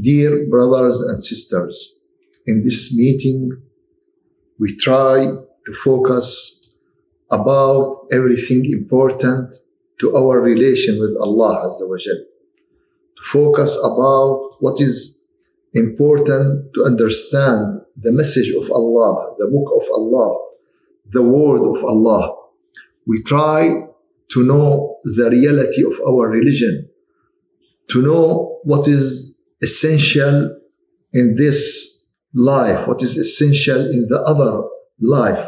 Dear brothers and sisters, in this meeting, we try to focus about everything important to our relation with Allah Azza wa Jal. To focus about what is important to understand the message of Allah, the book of Allah, the word of Allah. We try to know the reality of our religion, to know what is essential in this life, what is essential in the other life.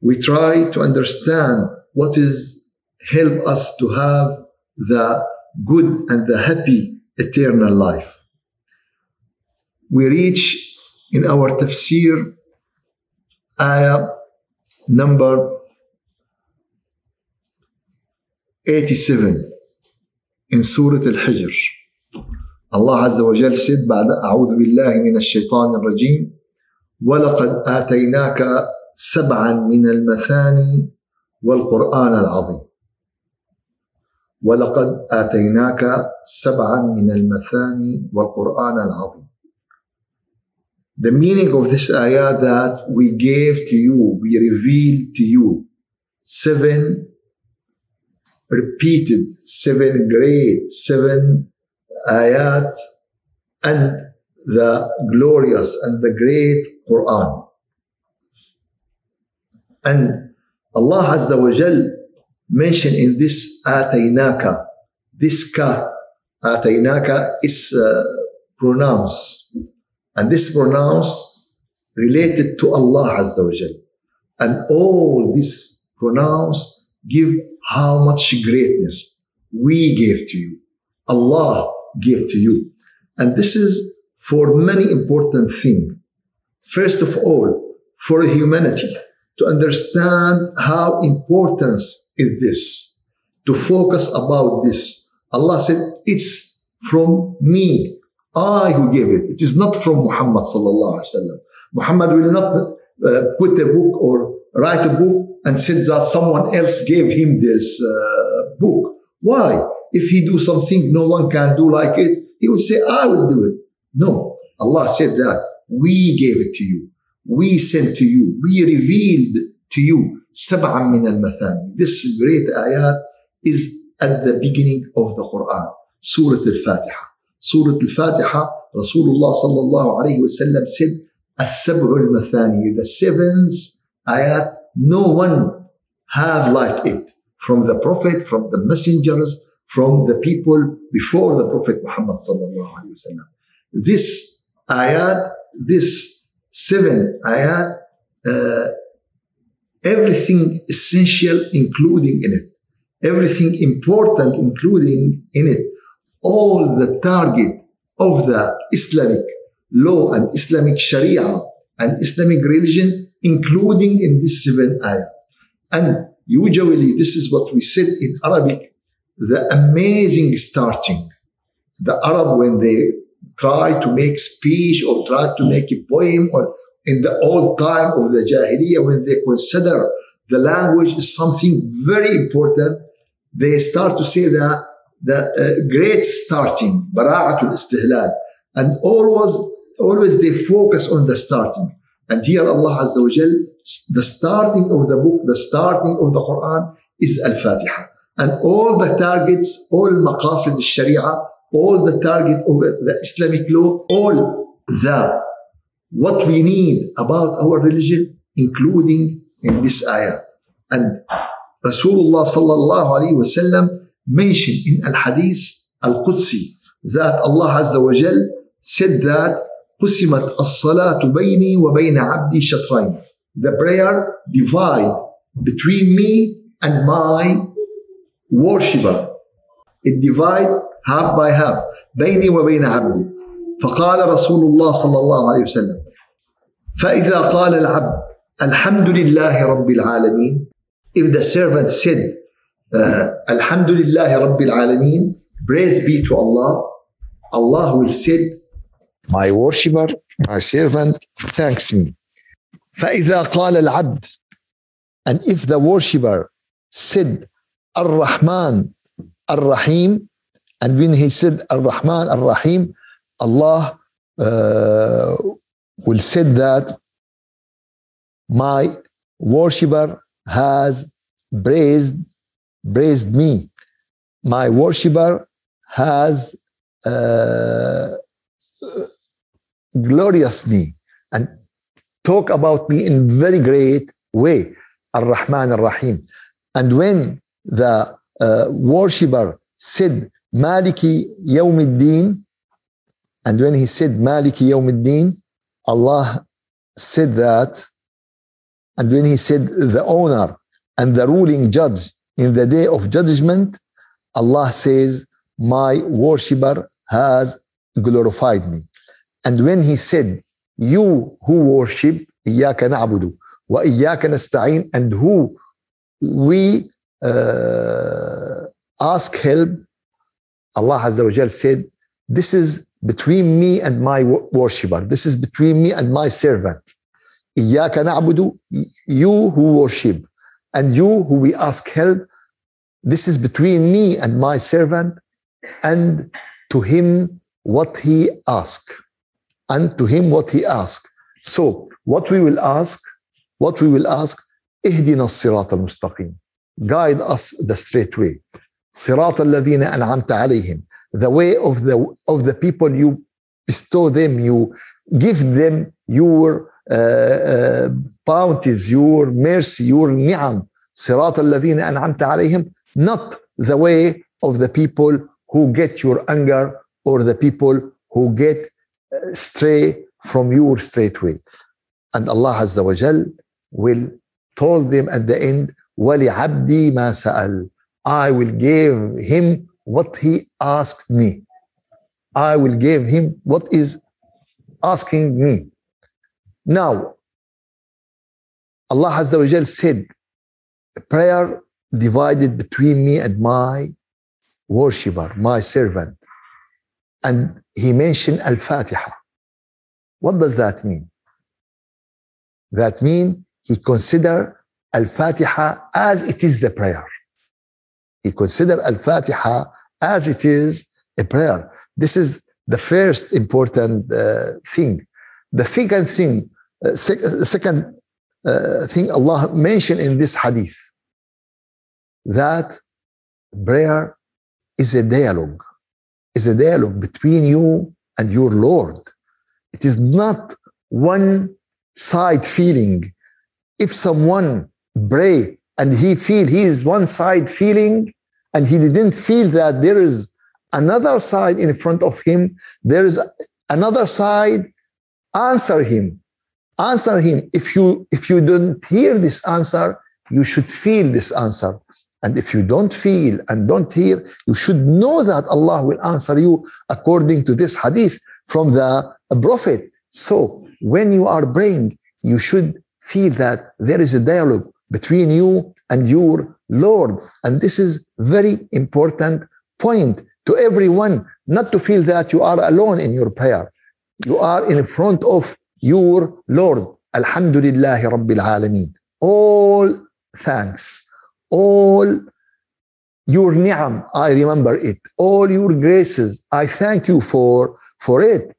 We try to understand what is help us to have the good and the happy eternal life. We reach in our tafsir ayah number 87 in Surah Al-Hijr. الله عز وجل said بعد أعوذ بالله من الشيطان الرجيم. ولقد آتيناك سبعا من المثاني والقرآن العظيم. ولقد آتيناك سبعا من المثاني والقرآن العظيم. The meaning of this ayah that we gave to you, we revealed to you seven repeated, seven great, seven ayat and the glorious and the great Quran. And Allah Azza wa Jal mentioned in this Ataynaka, this ka, Ataynaka is uh, pronounced. And this pronounced related to Allah Azza wa Jal. And all these pronouns give how much greatness we gave to you. Allah gave to you. And this is for many important things. First of all, for humanity to understand how important is this, to focus about this. Allah said, it's from me, I who gave it. It is not from Muhammad sallallahu alaihi wasallam. Muhammad will not uh, put a book or write a book and said that someone else gave him this uh, book. Why? If he do something no one can do like it, he will say, I will do it. No, Allah said that we gave it to you. We sent to you. We revealed to you سبعا من المثاني. This great ayat is at the beginning of the Quran. Surah Al-Fatiha. Surah Al-Fatiha, Rasulullah sallallahu alayhi wa sallam said, السبع المثاني. The seventh ayat, no one have like it. From the Prophet, from the messengers, from the people before the Prophet Muhammad sallallahu alaihi wasallam. This ayat, this seven ayat, uh, everything essential including in it, everything important including in it, all the target of the Islamic law and Islamic Sharia and Islamic religion, including in this seven ayat. And usually this is what we said in Arabic the amazing starting. The Arab, when they try to make speech or try to make a poem, or in the old time of the Jahiliyyah, when they consider the language is something very important, they start to say that the uh, great starting, bara'atul istihlal, and always, always they focus on the starting. And here Allah Azza wa Jal, the starting of the book, the starting of the Quran is Al-Fatiha and all the targets, all maqasid al-sharia, all the target of the Islamic law, all the what we need about our religion, including in this ayah. And Rasulullah sallallahu alayhi wasallam mentioned in al-hadith al-Qudsi that Allah Azza wa Jal said that قسمت الصلاة بيني وبين عبدي شطرين. The prayer divide between me and my worshipper. It divide half by half. بيني وبين عبدي. فقال رسول الله صلى الله عليه وسلم فإذا قال العبد الحمد لله رب العالمين if the servant said uh, الحمد لله رب العالمين praise be to Allah Allah will say my worshipper my servant thanks me فإذا قال العبد and if the worshipper said Ar-Rahman, Ar-Rahim. And when he said Ar-Rahman, Ar-Rahim, Allah uh, will say that my worshipper has praised, praised me. My worshipper has uh, glorious me and talk about me in very great way. Ar-Rahman, Ar-Rahim. And when the uh, worshipper said maliki yawmiddin and when he said maliki yawmiddin allah said that and when he said the owner and the ruling judge in the day of judgment allah says my worshipper has glorified me and when he said you who worship إياك نعبد وإياك نستعين and who we uh, ask help Allah Azza wa Jal said this is between me and my worshipper this is between me and my servant إياك نعبد you who worship and you who we ask help this is between me and my servant and to him what he ask and to him what he ask so what we will ask what we will ask اهدنا الصراط المستقيم guide us the straight way صراط الذين أنعمت عليهم the way of the of the people you bestow them you give them your uh, uh, bounties your mercy your ni'am صراط الذين أنعمت عليهم not the way of the people who get your anger or the people who get stray from your straight way and Allah Azza wa Jal will told them at the end وَلِعَبْدِي مَا سَأَلْ I will give him what he asked me I will give him what is asking me now Allah Azza wa Jal said prayer divided between me and my worshipper my servant and he mentioned al-fatiha what does that mean that mean he consider al-fatiha as it is the prayer. He consider al-fatiha as it is a prayer. This is the first important uh, thing. The second thing uh, sec- second uh, thing allah mentioned in this hadith that prayer is a dialogue. Is a dialogue between you and your lord. It is not one side feeling. If someone pray and he feel he is one side feeling and he didn't feel that there is another side in front of him. There is another side answer him. Answer him. If you if you don't hear this answer you should feel this answer. And if you don't feel and don't hear you should know that allah will answer you according to this hadith from the prophet. So when you are praying you should feel that there is a dialogue between you and your lord. And this is very important point to everyone not to feel that you are alone in your prayer. You are in front of your lord. Alhamdulillah rabbil alameen. All thanks. All your ni'am i remember it. All your graces i thank you for for it.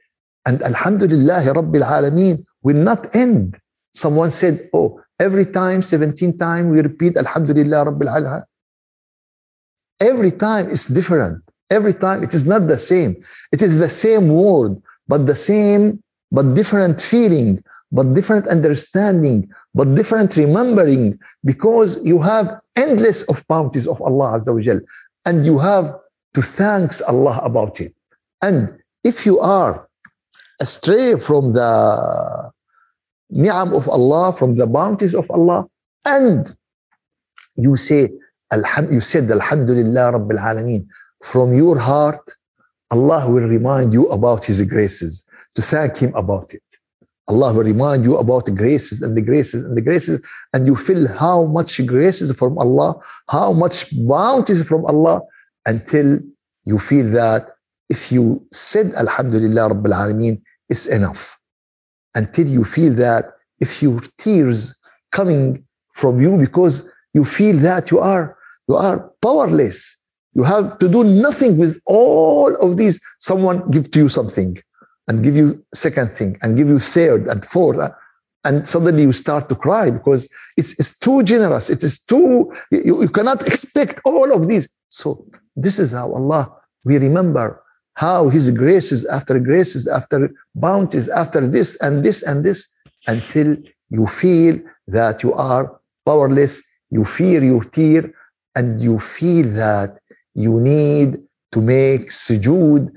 And alhamdulillah rabbil alameen will not end. Someone said oh every time 17 times we repeat alhamdulillah rabbil alameen. Every time it's different. Every time it is not the same. It is the same word but the same but different feeling but different understanding but different remembering because you have endless of bounties of Allah Azza wa Jal and you have to thanks Allah about it. And if you are astray from the ni'am of Allah from the bounties of Allah and you say you said alhamdulillah rabbil alameen from your heart Allah will remind you about His graces, to thank Him about it. Allah will remind you about the graces and the graces and the graces, and you feel how much graces from Allah, how much bounties from Allah, until you feel that if you said Alhamdulillah Rabbil Alameen, it's enough. Until you feel that if your tears coming from you because you feel that you are you are powerless. You have to do nothing with all of these. Someone give to you something and give you second thing and give you third and fourth uh, and suddenly you start to cry because it's, it's too generous it is too you, you cannot expect all of these so this is how allah we remember how his graces after graces after bounties after this and this and this until you feel that you are powerless you fear your tear and you feel that you need to make sujood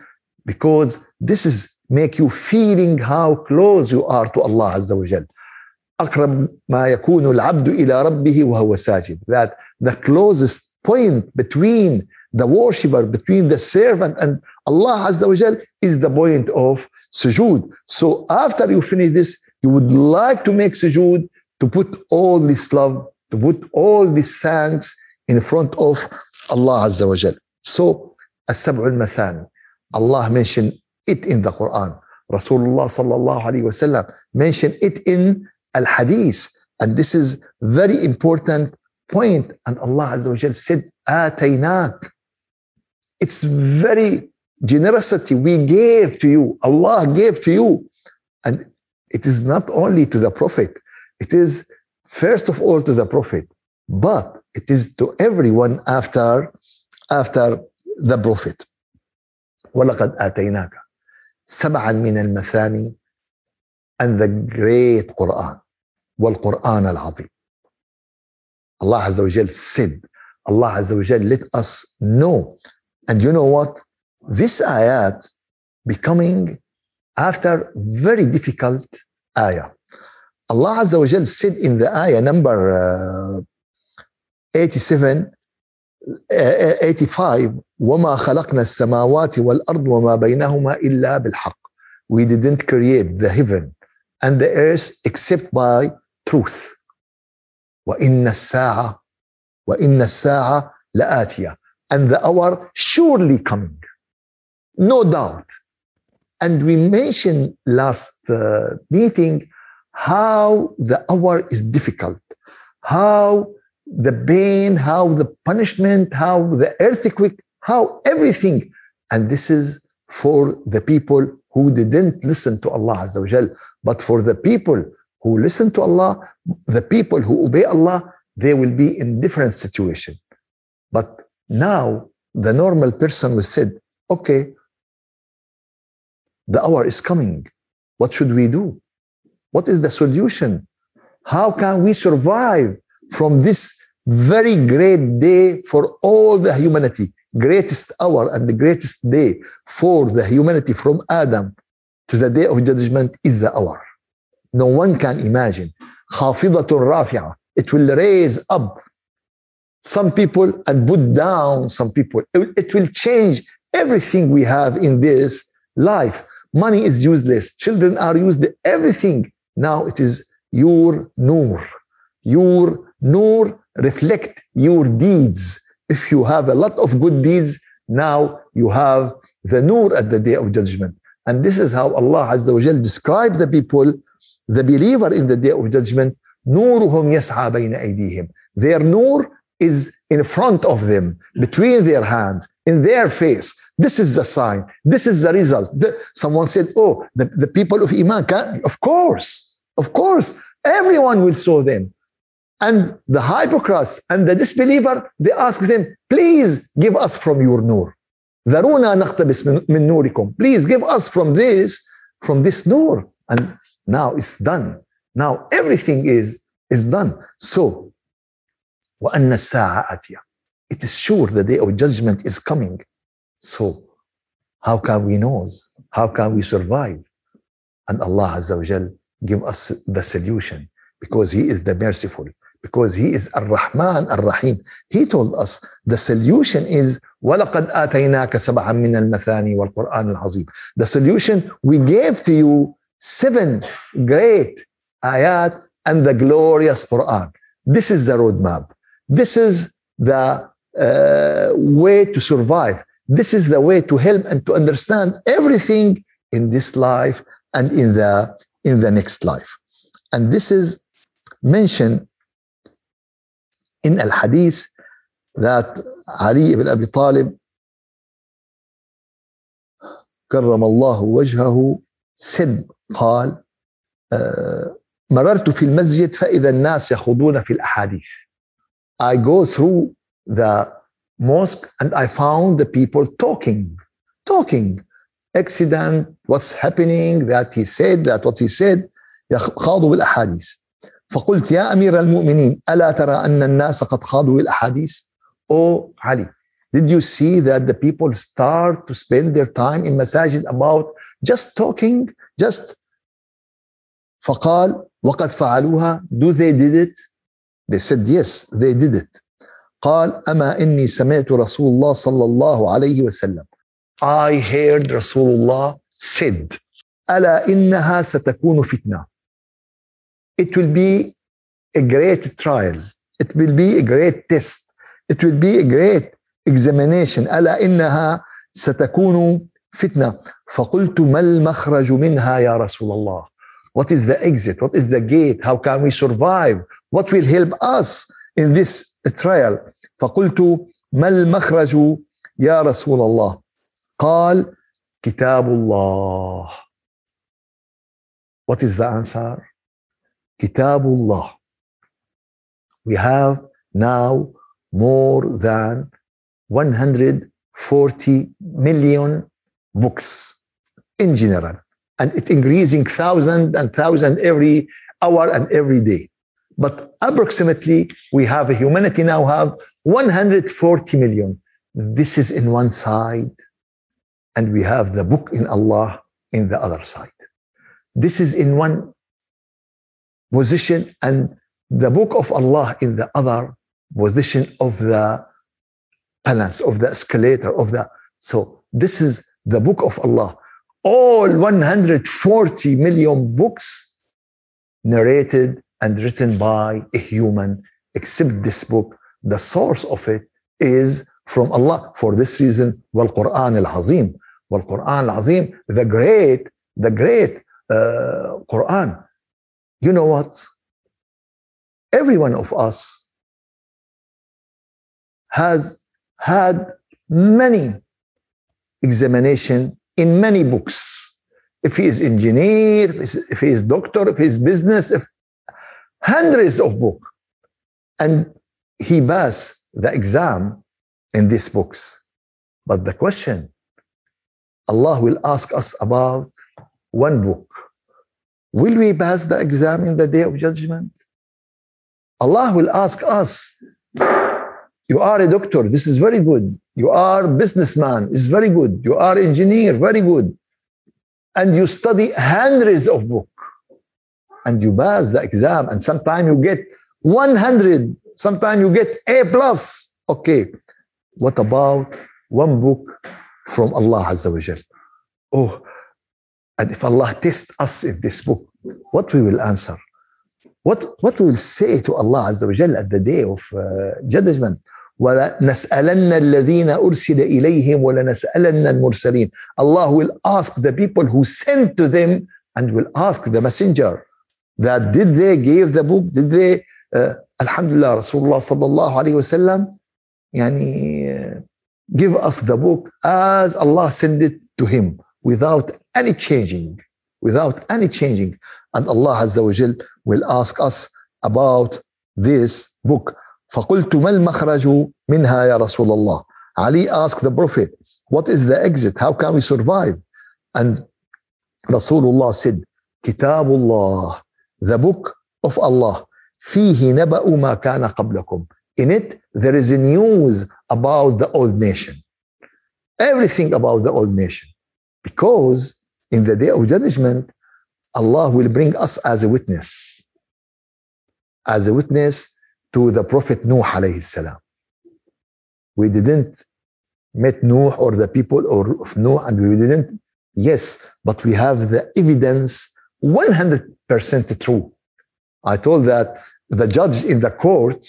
because this is make you feeling how close you are to Allah Azza wa Jal. أقرب ما يكون العبد إلى ربه وهو ساجد. That the closest point between the worshipper, between the servant and Allah Azza wa Jal is the point of sujood. So after you finish this, you would like to make sujood to put all this love, to put all these thanks in front of Allah Azza wa Jal. So, السبع المثاني. Allah mentioned it in the Quran. Rasulullah sallallahu alayhi wasallam mentioned it in Al Hadith. And this is very important point. And Allah Azza wa Jal said, Ataynak. It's very generosity we gave to you. Allah gave to you. And it is not only to the Prophet, it is first of all to the Prophet, but it is to everyone after, after the Prophet. ولقد آتيناك سبعا من المثاني and the great Quran والقرآن العظيم Allah Azza wa Jal said Allah Azza wa Jal let us know and you know what this ayat becoming after very difficult ayah Allah Azza wa Jal said in the ayah number uh, 87 85 وما خلقنا السماوات والأرض وما بينهما إلا بالحق we didn't create the heaven and the earth except by truth وإن الساعة وإن الساعة لآتية and the hour surely coming no doubt and we mentioned last uh, meeting how the hour is difficult how the pain, how the punishment, how the earthquake, how everything. And this is for the people who didn't listen to Allah Azza wa. But for the people who listen to Allah, the people who obey Allah, they will be in different situation. But now the normal person will said, okay, the hour is coming. What should we do? What is the solution? How can we survive from this very great day for all the humanity, greatest hour and the greatest day for the humanity from Adam to the day of judgment is the hour. No one can imagine. خافضة رافعة. It will raise up some people and put down some people. It will change everything we have in this life. Money is useless. Children are used. Everything. Now it is your nur. Your nur reflect your deeds. If you have a lot of good deeds, now you have the nur at the day of judgment. And this is how Allah Azza wa Jal described the people, the believer in the day of judgment. نورهم يسعى بين أيديهم. Their nur is in front of them, between their hands, in their face. This is the sign. This is the result. The, someone said, Oh, the, the people of Iman can. Of course, of course, everyone will saw them. And the hypocrites and the disbeliever, they ask them, please give us from your nur. ذرونا نقتبس من نوركم. Please give us from this, from this nur. And now it's done. Now everything is, is done. So, وأن الساعة آتية. It is sure the day of judgment is coming. So, how can we know? How can we survive? And Allah Azza wa Jal give us the solution because He is the merciful because he is Ar-Rahman Ar-Rahim. He told us the solution is وَلَقَدْ آتَيْنَاكَ سَبْعًا مِنَ الْمَثَانِي وَالْقُرْآنِ الْعَظِيمِ The solution, we gave to you seven great ayat and the glorious Quran. This is the roadmap. This is the uh, way to survive. This is the way to help and to understand everything in this life and in the in the next life. And this is mentioned in Al Hadith that Ali ibn Abi Talib كرم الله وجهه said قال مررت في المسجد فإذا الناس يخوضون في الأحاديث I go through the mosque and I found the people talking talking accident what's happening that he said that what he said خاضوا بالأحاديث فقلت يا أمير المؤمنين ألا ترى أن الناس قد خاضوا بالأحاديث Oh Ali did you see that the people start to spend their time in masajid about just talking just فقال وقد فعلوها do they did it they said yes they did it قال أما إني سمعت رسول الله صلى الله عليه وسلم I heard رسول الله said ألا إنها ستكون فتنة it will be a great trial it will be a great test it will be a great examination ألا إنها ستكون فتنة فقلت ما المخرج منها يا رسول الله What is the exit? What is the gate? How can we survive? What will help us in this trial? فقلت ما المخرج يا رسول الله قال كتاب الله What is the answer? كتاب الله We have now more than 140 million books in general and it increasing thousand and thousand every hour and every day but approximately we have humanity now have 140 million. This is in one side and we have the book in allah in the other side. This is in one position and the book of allah in the other position of the balance of the escalator of the so this is the book of allah. All 140 million books narrated and written by a human except this book the source of it is from Allah. For this reason, Quran al-Azim, Quran al-Azim, the great, the great uh, Quran. You know what? Every one of us has had many examination in many books. If he is engineer, if he is doctor, if he is business, if hundreds of book, and he passed the exam in these books. But the question allah will ask us about one book. Will we pass the exam in the day of judgment? Allah will ask us you are a doctor this is very good. You are businessman is very good. You are engineer very good. And you study hundreds of books and you pass the exam and sometimes you get 100 sometimes you get a plus okay what about one book from allah azza wa oh and if allah tests us in this book what we will answer what what we will say to allah azza wa at the day of uh, judgment ولنسألن الذين أرسل إليهم ولنسألن المرسلين Allah will ask the people who sent to them and will ask the messenger that did they give the book did they uh, Alhamdulillah Rasulullah sallallahu alayhi wasallam يعني uh, give us the book as Allah sent it to him without any changing without any changing and Allah Azza wa Jal will ask us about this book فقلت ما المخرج منها يا رسول الله Ali asked the Prophet what is the exit how can we survive and Rasulullah said كتاب الله the book of Allah فيه نبأ ما كان قبلكم in it there is a news about the old nation everything about the old nation because in the day of judgment Allah will bring us as a witness as a witness to the Prophet Nuh alayhi salam. We didn't met Nuh or the people of Nuh and we didn't. Yes, but we have the evidence 100% true. I told that the judge in the court,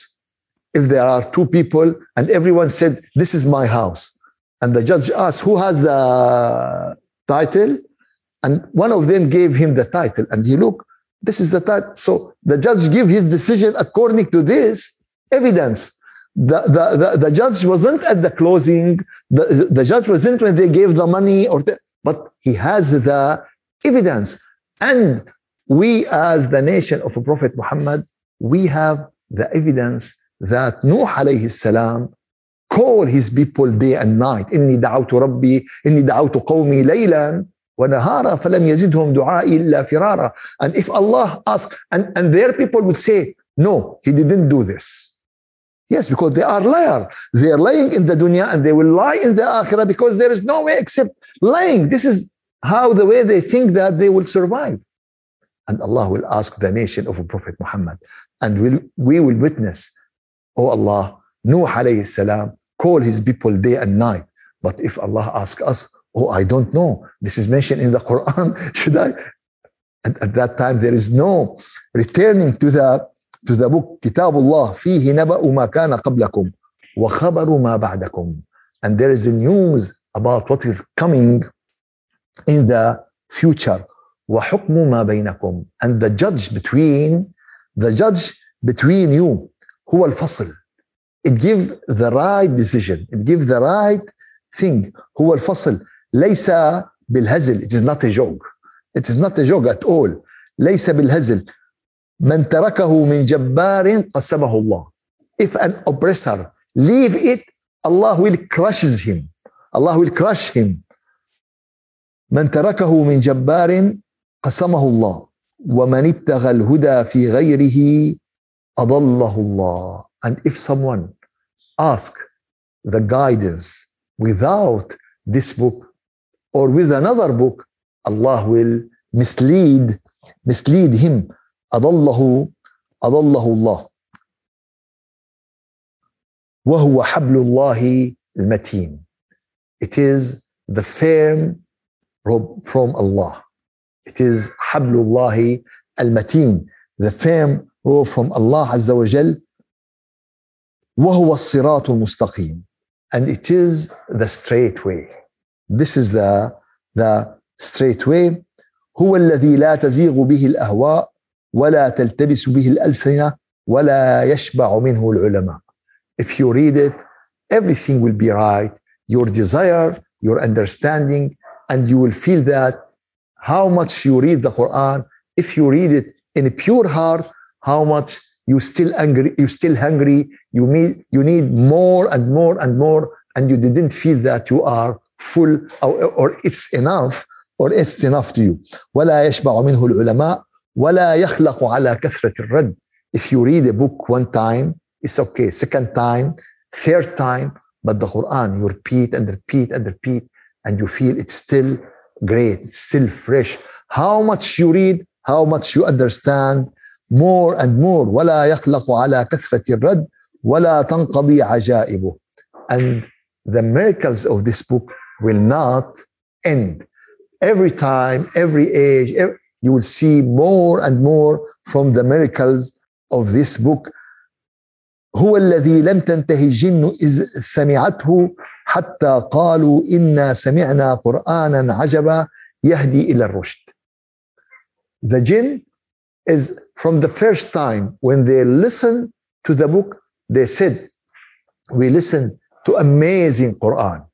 if there are two people and everyone said, This is my house, and the judge asked, Who has the title? And one of them gave him the title, and he looked, This is the title. So the judge gave his decision according to this evidence. The, the, the, the judge wasn't at the closing, the, the judge wasn't when they gave the money, or the, but he has the evidence. And we, as the nation of Prophet Muhammad, we have the evidence that Nuh alayhi salam call his people day and night إني دعوت ربي إني دعوت قومي ليلا ونهارا فلم يزدهم دعائي إلا فرارا and if Allah asks and, and their people would say no he didn't do this yes because they are liar they are lying in the dunya and they will lie in the akhirah because there is no way except lying this is how the way they think that they will survive and Allah will ask the nation of Prophet Muhammad and we'll, we will witness oh Allah Nuh alayhi salam call his people day and night but if Allah asks us oh I don't know this is mentioned in the Quran should I at, at that time there is no returning to the to the book كتاب الله فيه نبأ ما كان قبلكم وخبر ما بعدكم and there is a news about what is coming in the future وحكم ما بينكم and the judge between the judge between you هو الفصل it give the right decision it give the right thing هو الفصل ليس بالهزل it is not a joke it is not a joke at all ليس بالهزل من تركه من جبار قسمه الله if an oppressor leave it Allah will crushes him Allah will crush him من تركه من جبار قسمه الله ومن ابتغى الهدى في غيره أضله الله and if someone ask the guidance without this book or with another book Allah will mislead mislead him أضله أضله الله وهو حبل الله المتين it is the firm from Allah it is حبل الله المتين the firm rope from Allah عز وجل وهو الصراط المستقيم and it is the straight way this is the the straight way هو الذي لا تزيغ به الأهواء ولا تلتبس به الألسنة ولا يشبع منه العلماء if you read it everything will be right your desire your understanding and you will feel that how much you read the Quran if you read it in a pure heart how much you still angry you still hungry you need you need more and more and more and you didn't feel that you are full or, or it's enough or it's enough to you ولا يشبع منه العلماء ولا يخلق على كثرة الرد if you read a book one time it's okay second time third time but the Quran you repeat and repeat and repeat and you feel it's still great it's still fresh how much you read how much you understand more and more ولا يخلق على كثرة الرد ولا تنقضي عجائبه and the miracles of this book will not end every time every age every, you will see more and more from the miracles of this book هو الذي لم تنتهي الجن إذ سمعته حتى قالوا إنا سمعنا قرآنا عجبا يهدي إلى الرشد The jinn is from the first time when they listen to the book, they said, we listen to amazing Quran.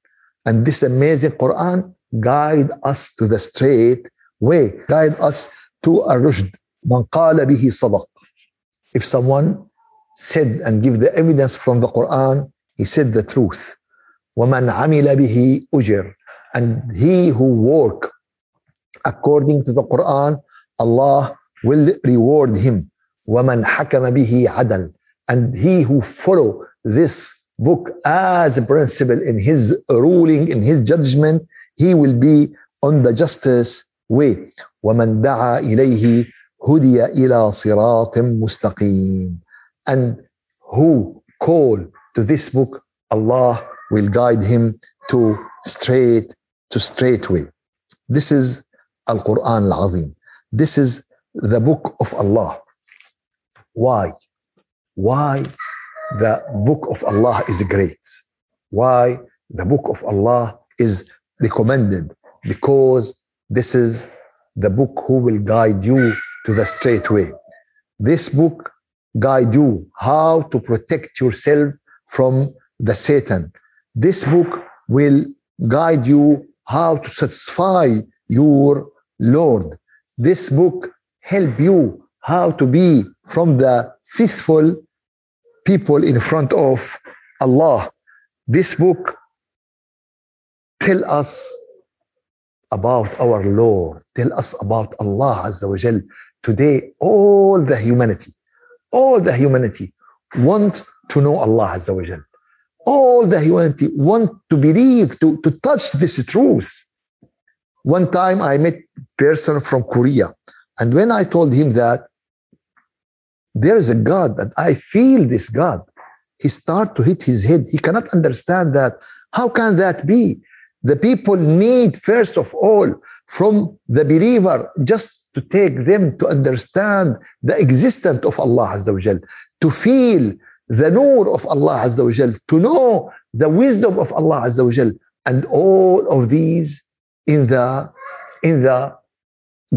And this amazing Quran guide us to the straight way, guide us to a rushd. Man qala bihi sadaq. If someone said and give the evidence from the Quran, he said the truth. وَمَنْ عَمِلَ بِهِ أُجِرْ And he who work according to the Quran, Allah will reward him. وَمَنْ حَكَمَ بِهِ عَدَلْ And he who follow this book as a principle in his ruling, in his judgment, he will be on the justice way. وَمَنْ دَعَا إِلَيْهِ هُدِيَ إِلَى صِرَاطٍ مُسْتَقِيمٍ And who call to this book, Allah will guide him to straight to straight way. This is Al Quran Al Azim. This is the book of Allah. Why? Why the book of Allah is great? Why the book of Allah is recommended? Because this is the book who will guide you to the straight way. This book guide you how to protect yourself from the Satan. This book will guide you how to satisfy your Lord. This book help you how to be from the faithful people in front of Allah. This book tell us about our Lord, tell us about Allah Azza wa Jal. Today, all the humanity, all the humanity want to know Allah Azza wa Jal. All the humanity want to believe, to, to touch this truth. One time I met person from Korea, and when I told him that there is a God that I feel this God, he start to hit his head. He cannot understand that. How can that be? The people need, first of all, from the believer, just to take them to understand the existence of Allah Azza wa to feel the nur of Allah Azza wa Jal, to know the wisdom of Allah Azza wa Jal, and all of these in the in the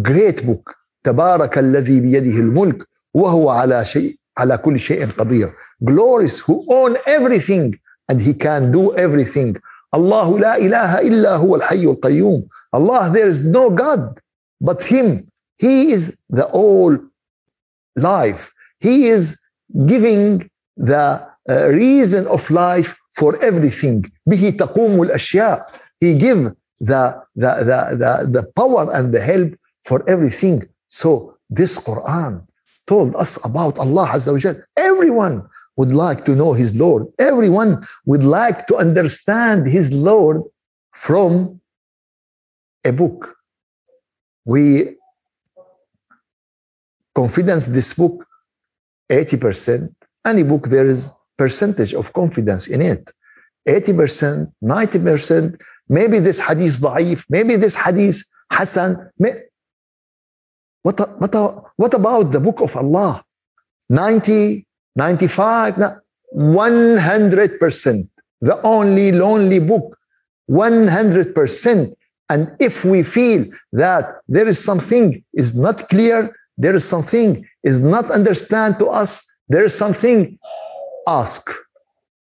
great book تبارك الذي بيده الملك وهو على شيء على كل شيء قدير glorious who own everything and he can do everything الله لا إله إلا هو الحي القيوم Allah there is no God but him he is the all life he is giving the uh, reason of life for everything به تقوم الأشياء he give the, the, the, the, the power and the help for everything so this Quran told us about Allah Azza wa Everyone would like to know his Lord. Everyone would like to understand his Lord from a book. We confidence this book 80%. any book there is percentage of confidence in it. 80%, 90%, maybe this hadith da'if, maybe this hadith hasan. What, what, what about the book of Allah? 90, 95, 100%. The only lonely book. 100%. And if we feel that there is something is not clear, there is something is not understand to us, there is something, ask.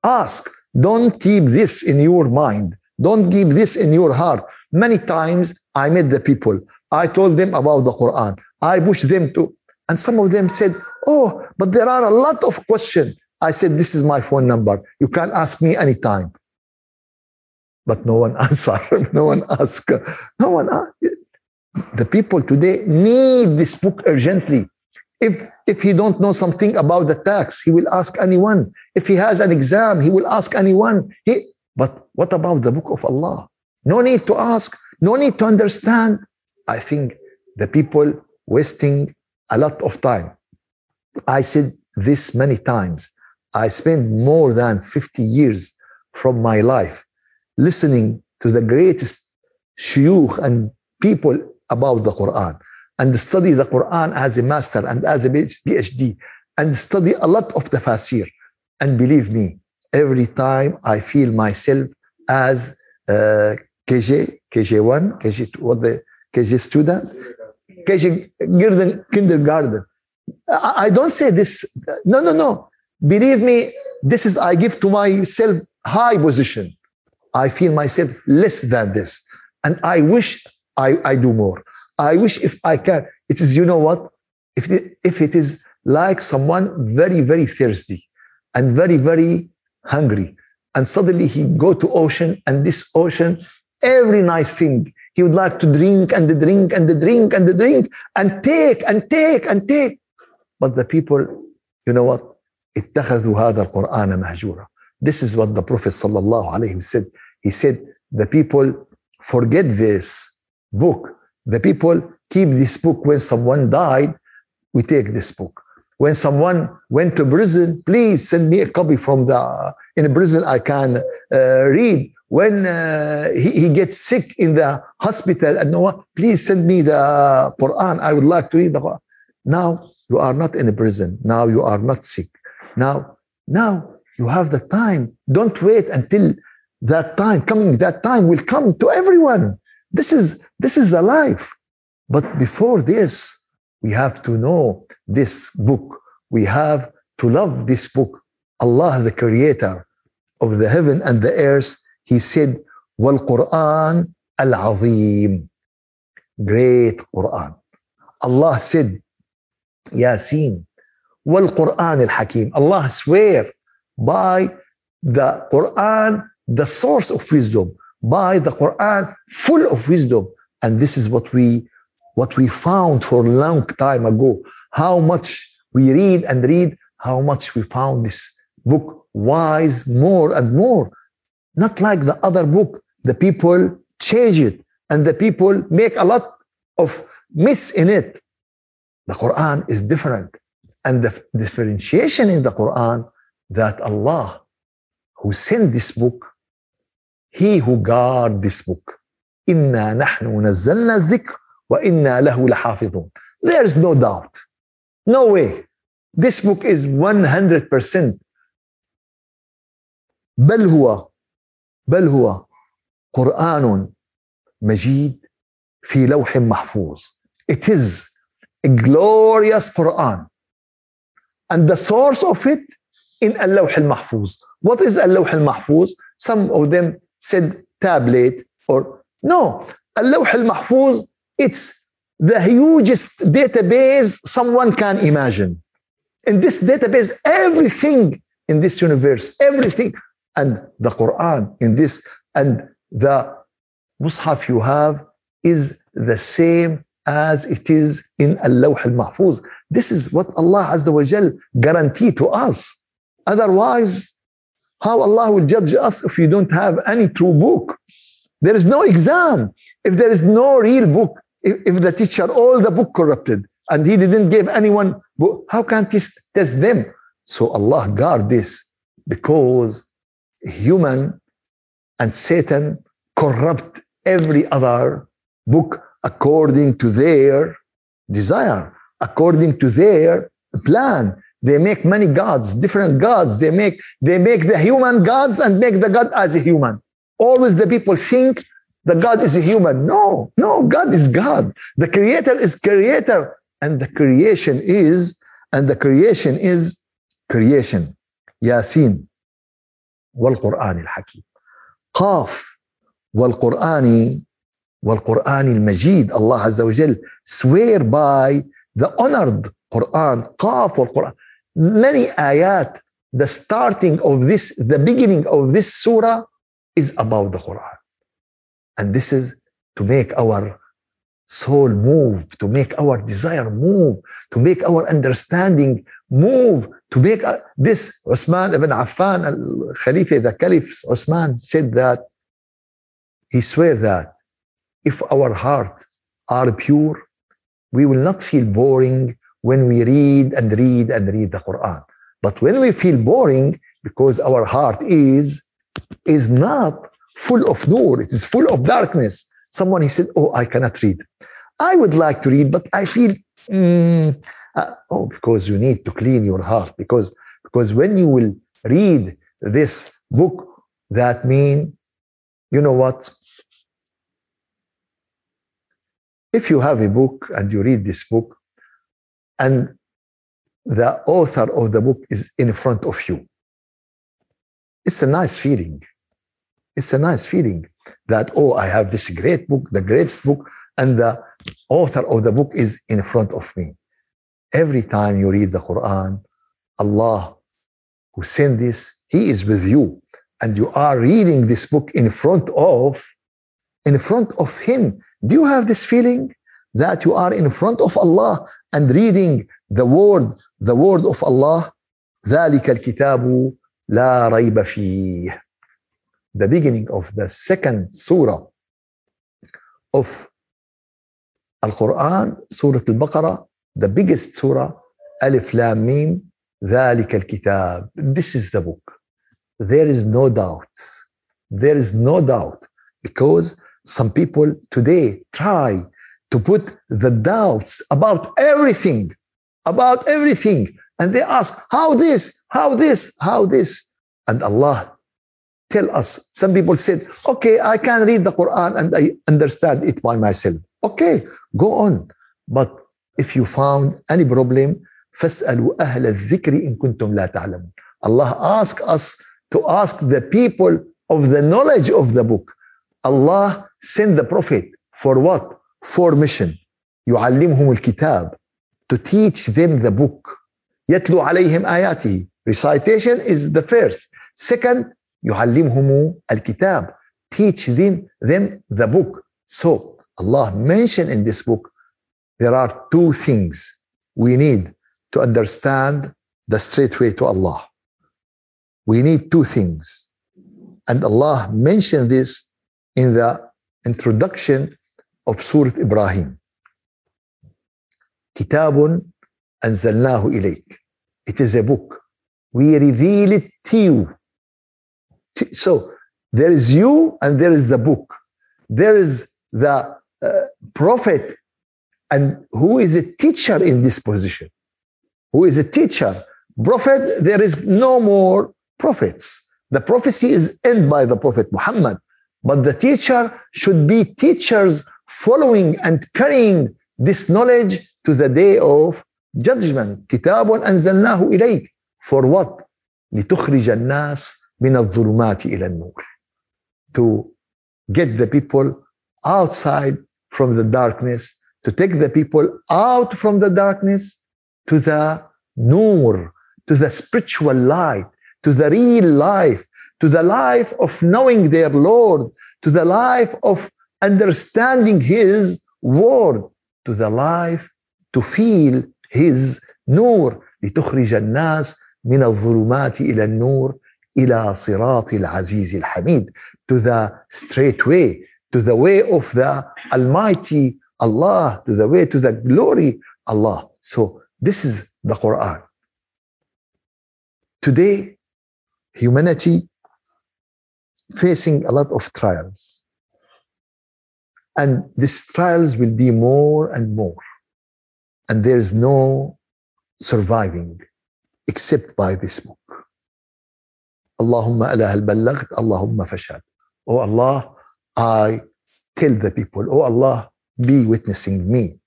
Ask. Don't keep this in your mind. Don't keep this in your heart. Many times I met the people. I told them about the Quran. I pushed them to, and some of them said, Oh, but there are a lot of questions. I said, This is my phone number. You can ask me anytime. But no one answered. no one asked. No one asked. The people today need this book urgently. If, if he don't know something about the tax, he will ask anyone. If he has an exam, he will ask anyone. He, but what about the book of Allah? No need to ask. No need to understand. I think the people wasting a lot of time. I said this many times. I spent more than 50 years from my life listening to the greatest shuyukh and people about the Quran and study the Quran as a master and as a PhD and study a lot of tafasir. And believe me, every time I feel myself as uh, KJ, KJ1, KJ, what the KJ student, KJ kindergarten. I don't say this. No, no, no. Believe me, this is I give to myself high position. I feel myself less than this. And I wish I, I do more. I wish if I can. It is, you know what? If it, if it is like someone very, very thirsty and very, very hungry, and suddenly he go to ocean, and this ocean, every nice thing he would like to drink and the drink and the drink and the drink and take and take and take. But the people, you know what? اتخذوا هذا القرآن مهجورا. This is what the Prophet sallallahu alaihi wasallam said. He said, the people forget this book. the people keep this book when someone died. We take this book. when someone went to prison, please send me a copy from the in prison I can uh, read. When uh, he, he, gets sick in the hospital, and no, one, please send me the Quran. I would like to read the Quran. Now you are not in a prison. Now you are not sick. Now, now you have the time. Don't wait until that time coming. That time will come to everyone. This is this is the life. But before this, we have to know this book. We have to love this book. Allah, the creator of the heaven and the earth, He said, Wal Quran al Azim. Great Quran. Allah said, Yasin. Wal Quran al Hakim. Allah swear by the Quran, the source of wisdom, by the Quran, full of wisdom. And this is what we what we found for a long time ago, how much we read and read, how much we found this book wise more and more. Not like the other book, the people change it and the people make a lot of miss in it. The Quran is different. And the differentiation in the Quran that Allah, who sent this book, He who guard this book, إنا نحن نزلنا الذكر وَإِنَّا لَهُ لَحَافِظُونَ There is no doubt. No way. This book is 100% بل هو بل هو قرآن مجيد في لوح محفوظ. It is a glorious Quran. And the source of it in اللوح المحفوظ. What is اللوح المحفوظ? Some of them said tablet or no. اللوح المحفوظ it's the hugest database someone can imagine. In this database, everything in this universe, everything, and the Quran in this, and the Mus'haf you have is the same as it is in Al-Lawh al-Mahfuz. This is what Allah Azza wa Jal guarantee to us. Otherwise, how Allah will judge us if you don't have any true book? There is no exam. If there is no real book, if, if the teacher, all the book corrupted, and he didn't give anyone book, how can he test them? So Allah guard this because human and Satan corrupt every other book according to their desire, according to their plan. They make many gods, different gods. They make they make the human gods and make the God as a human. Always the people think that God is a human. No, no, God is God. The creator is creator. And the creation is, and the creation is creation. Yasin والقرآن الحكيم قاف والقرآن والقرآن المجيد Allah Azza wa Jal swear by the honored Quran قاف والقرآن many ayat the starting of this the beginning of this surah is about the Quran and this is to make our soul move, to make our desire move, to make our understanding move, to make uh, this. Osman ibn Affan, al Khalifa, the Caliph Osman said that he swear that if our heart are pure, we will not feel boring when we read and read and read the Quran. But when we feel boring, because our heart is is not full of nur, it is full of darkness. Someone he said, Oh, I cannot read. I would like to read, but I feel, mm, uh, oh, because you need to clean your heart. Because, because when you will read this book, that mean, you know what? If you have a book and you read this book, and the author of the book is in front of you, it's a nice feeling it's a nice feeling that, oh, I have this great book, the greatest book, and the author of the book is in front of me. Every time you read the Quran, Allah who sent this, He is with you. And you are reading this book in front of, in front of Him. Do you have this feeling that you are in front of Allah and reading the word, the word of Allah? ذلك الكتاب لا ريب فيه the beginning of the second surah of Al Quran, Surah Al Baqarah, the biggest surah, Alif Lam Mim, ذلك الكتاب. This is the book. There is no doubt. There is no doubt because some people today try to put the doubts about everything, about everything. And they ask, how this, how this, how this? And Allah tell us. Some people said, okay, I can read the Quran and I understand it by myself. Okay, go on. But if you found any problem, فاسألوا أهل الذكر إن كنتم لا تعلمون. Allah ask us to ask the people of the knowledge of the book. Allah sent the Prophet for what? For mission. يعلمهم الكتاب to teach them the book. يتلو عليهم آياته. Recitation is the first. Second, يعلمهم الكتاب. Teach them, them the book. So Allah mentioned in this book there are two things we need to understand the straight way to Allah. We need two things. And Allah mentioned this in the introduction of Surah Ibrahim. Kitabun anzalnahu ilayk. It is a book. We reveal it to you. So there is you and there is the book. There is the uh, prophet and who is a teacher in this position. Who is a teacher? Prophet, there is no more prophets. The prophecy is end by the prophet Muhammad. But the teacher should be teachers following and carrying this knowledge to the day of judgment. كتاب أنزلناه إليك. For what? لتخرج الناس من الظلمات إلى النور. To get the people outside from the darkness, to take the people out from the darkness to the nur, to the spiritual light, to the real life, to the life of knowing their Lord, to the life of understanding His word, to the life to feel His nur, لتخرج الناس من الظلمات إلى النور إلى صراط العزيز الحميد to the straight way to the way of the Almighty Allah, to the way to the glory Allah. So this is the Quran. Today, humanity facing a lot of trials. And these trials will be more and more. And there is no surviving except by this book. Allahumma ala hal Allahumma fashad. Oh Allah, I tell the people, oh Allah, be witnessing me.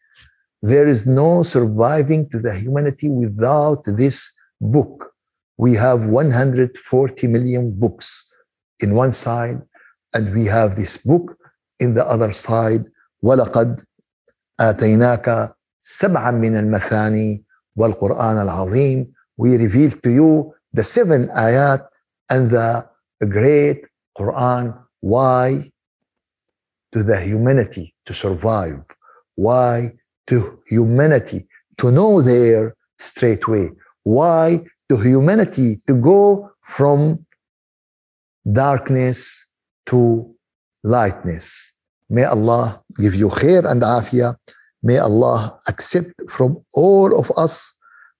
There is no surviving to the humanity without this book. We have 140 million books in one side, and we have this book in the other side. ولقد آتيناك سبعا من المثاني والقرآن العظيم. We reveal to you the seven ayat and the great Quran. Why? To the humanity to survive. Why? To humanity to know their straight way. Why? To humanity to go from darkness to lightness. May Allah give you khair and afiyah. May Allah accept from all of us.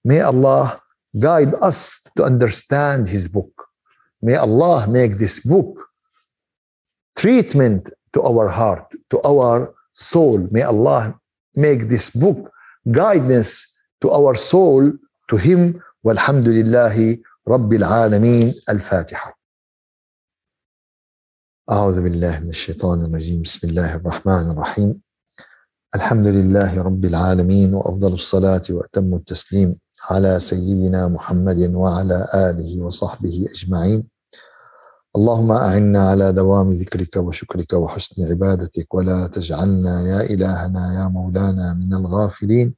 May Allah guide us to understand His book. May Allah make this book treatment to our heart, to our soul. May Allah make this book guidance to our soul, to Him. والحمد لله رب العالمين الفاتحة أعوذ بالله من الشيطان الرجيم. بسم الله الرحمن الرحيم. الحمد لله رب العالمين وأفضل الصلاة وأتم التسليم على سيدنا محمد وعلى آله وصحبه أجمعين. اللهم أعنا على دوام ذكرك وشكرك وحسن عبادتك ولا تجعلنا يا إلهنا يا مولانا من الغافلين.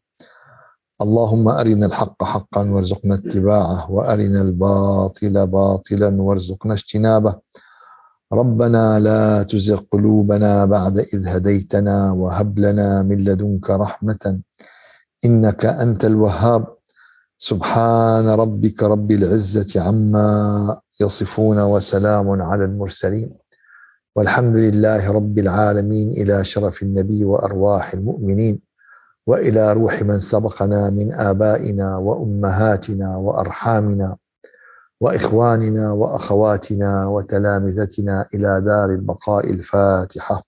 اللهم أرنا الحق حقا وارزقنا اتباعه وأرنا الباطل باطلا وارزقنا اجتنابه. ربنا لا تزغ قلوبنا بعد إذ هديتنا وهب لنا من لدنك رحمة إنك أنت الوهاب. سبحان ربك رب العزة عما يصفون وسلام على المرسلين. والحمد لله رب العالمين إلى شرف النبي وأرواح المؤمنين وإلى روح من سبقنا من آبائنا وأمهاتنا وأرحامنا. وإخواننا وأخواتنا وتلامذتنا إلى دار البقاء الفاتحة.